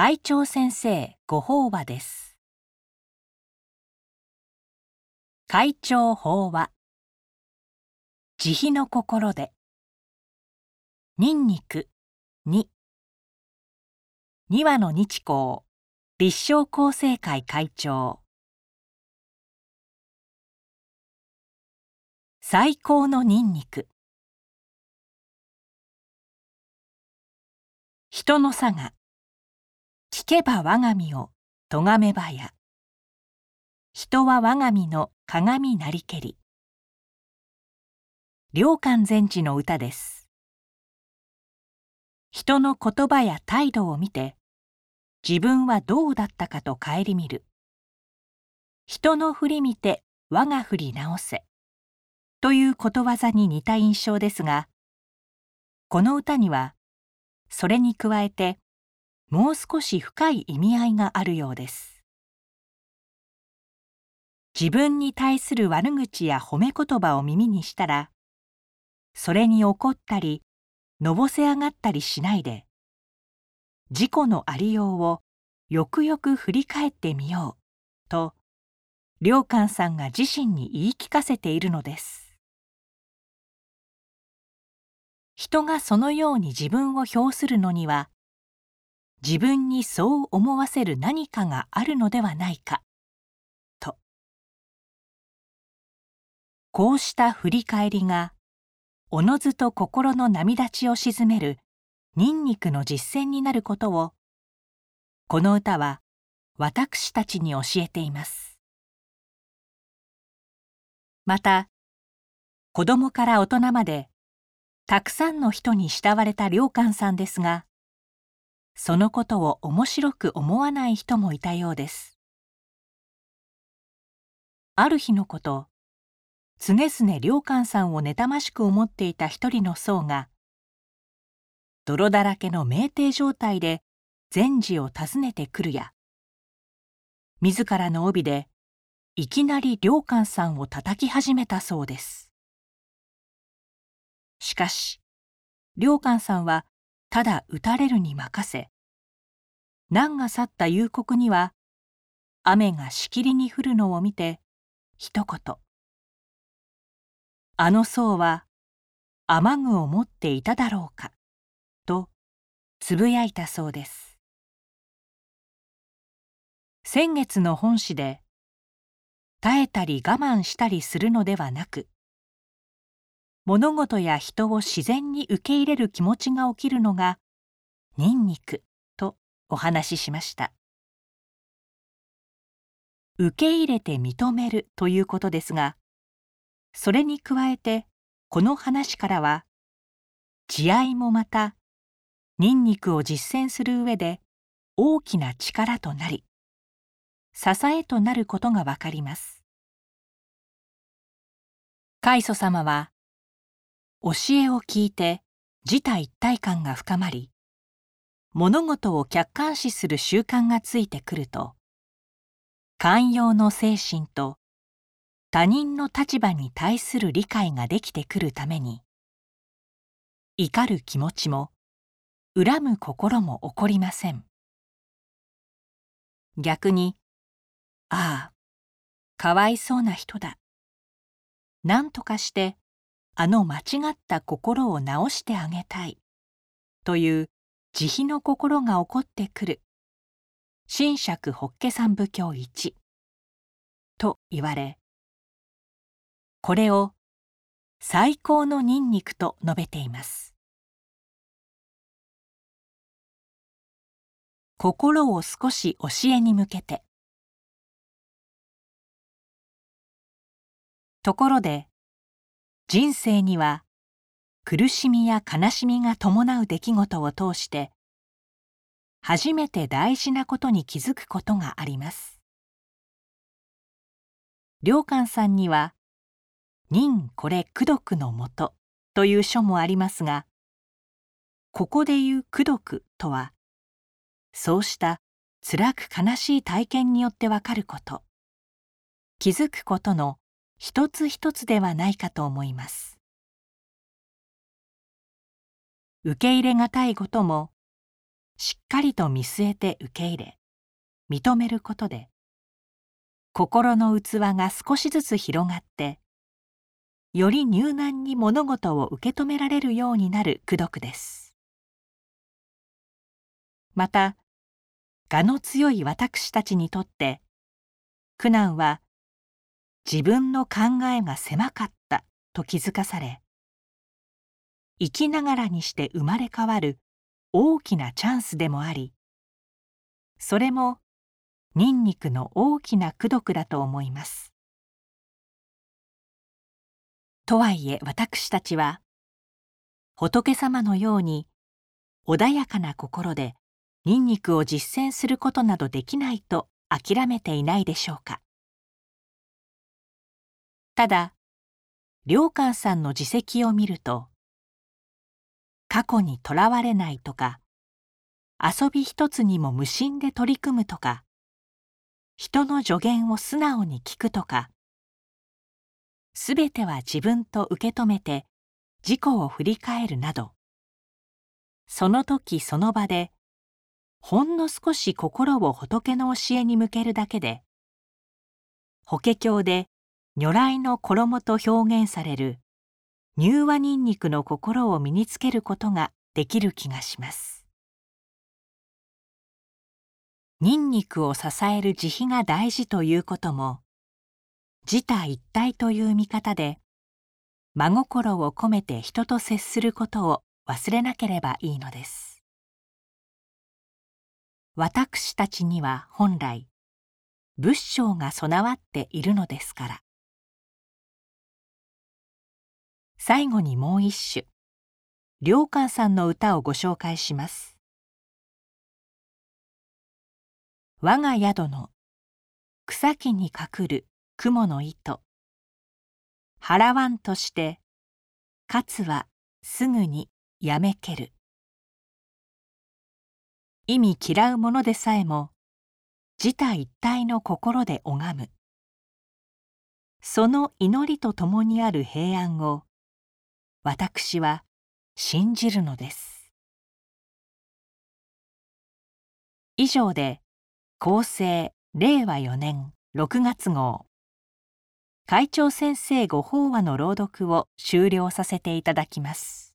会長先生ご法話です。会長法話。慈悲の心で。ニンニク2二羽の日光。立正厚生会会長。最高のニンニク人の差が。けば我が身を咎めばや。人は我が身の鏡なりけり。良寛禅師の歌です。人の言葉や態度を見て自分はどうだったかと顧みる。人の振り見て我が振り直せ。ということわざに似た印象ですがこの歌にはそれに加えてもう少し深い意味合いがあるようです。自分に対する悪口や褒め言葉を耳にしたらそれに怒ったりのぼせ上がったりしないで自己のありようをよくよく振り返ってみようと良寛さんが自身に言い聞かせているのです。人がそのように自分を評するのには自分にそう思わせる何かがあるのではないか。と。こうした振り返りがおのずと心の波立ちを鎮めるニンニクの実践になることをこの歌は私たちに教えています。また子供から大人までたくさんの人に慕われた良寛さんですがそのことを面白く思わない人もいたようです。ある日のこと常々良寛さんを妬ましく思っていた一人の僧が泥だらけの酩酊状態で禅師を訪ねてくるや自らの帯でいきなり良寛さんを叩き始めたそうです。しかし良寛さんはただ打たれるに任せ難が去った夕刻には雨がしきりに降るのを見て一言「あの僧は雨具を持っていただろうか」とつぶやいたそうです。先月の本誌で耐えたり我慢したりするのではなく物事や人を自然に受け入れる気持ちが起きるのがニンニクとお話ししました。受け入れて認めるということですがそれに加えてこの話からは慈愛もまたニンニクを実践する上で大きな力となり支えとなることがわかります。開祖様は教えを聞いて自他一体感が深まり物事を客観視する習慣がついてくると寛容の精神と他人の立場に対する理解ができてくるために怒る気持ちも恨む心も起こりません。逆にああかわいそうな人だ。何とかしてあの間違った心を直してあげたい。という慈悲の心が起こってくる。神釈法華三部教一。と言われこれを最高のニンニクと述べています。心を少し教えに向けて。ところで人生には苦しみや悲しみが伴う出来事を通して初めて大事なことに気づくことがあります。良寛さんには「忍これ功徳のもと」という書もありますがここでいう功徳とはそうした辛く悲しい体験によってわかること気づくことの一つ一つではないかと思います。受け入れがたいこともしっかりと見据えて受け入れ認めることで心の器が少しずつ広がってより入難に物事を受け止められるようになる功徳です。また我の強い私たちにとって苦難は自分の考えが狭かったと気づかされ生きながらにして生まれ変わる大きなチャンスでもありそれもニンニクの大きな功徳だと思います。とはいえ私たちは仏様のように穏やかな心でニンニクを実践することなどできないと諦めていないでしょうか。ただ良寛さんの自責を見ると過去にとらわれないとか遊び一つにも無心で取り組むとか人の助言を素直に聞くとかすべては自分と受け止めて自己を振り返るなどその時その場でほんの少し心を仏の教えに向けるだけで法華経で如来の衣と表現される乳和ニンニクの心を身につけることができる気がします。ニンニクを支える慈悲が大事ということも自他一体という見方で真心を込めて人と接することを忘れなければいいのです。私たちには本来仏性が備わっているのですから。最後にもう一首。良寛さんの歌をご紹介します。我が宿の草木に隠る雲の糸。払わんとしてかつはすぐにやめける。意味嫌うものでさえも自他一体の心で拝む。その祈りとともにある平安を私は信じるのです。以上で厚生令和4年6月号。会長先生ご法話の朗読を終了させていただきます。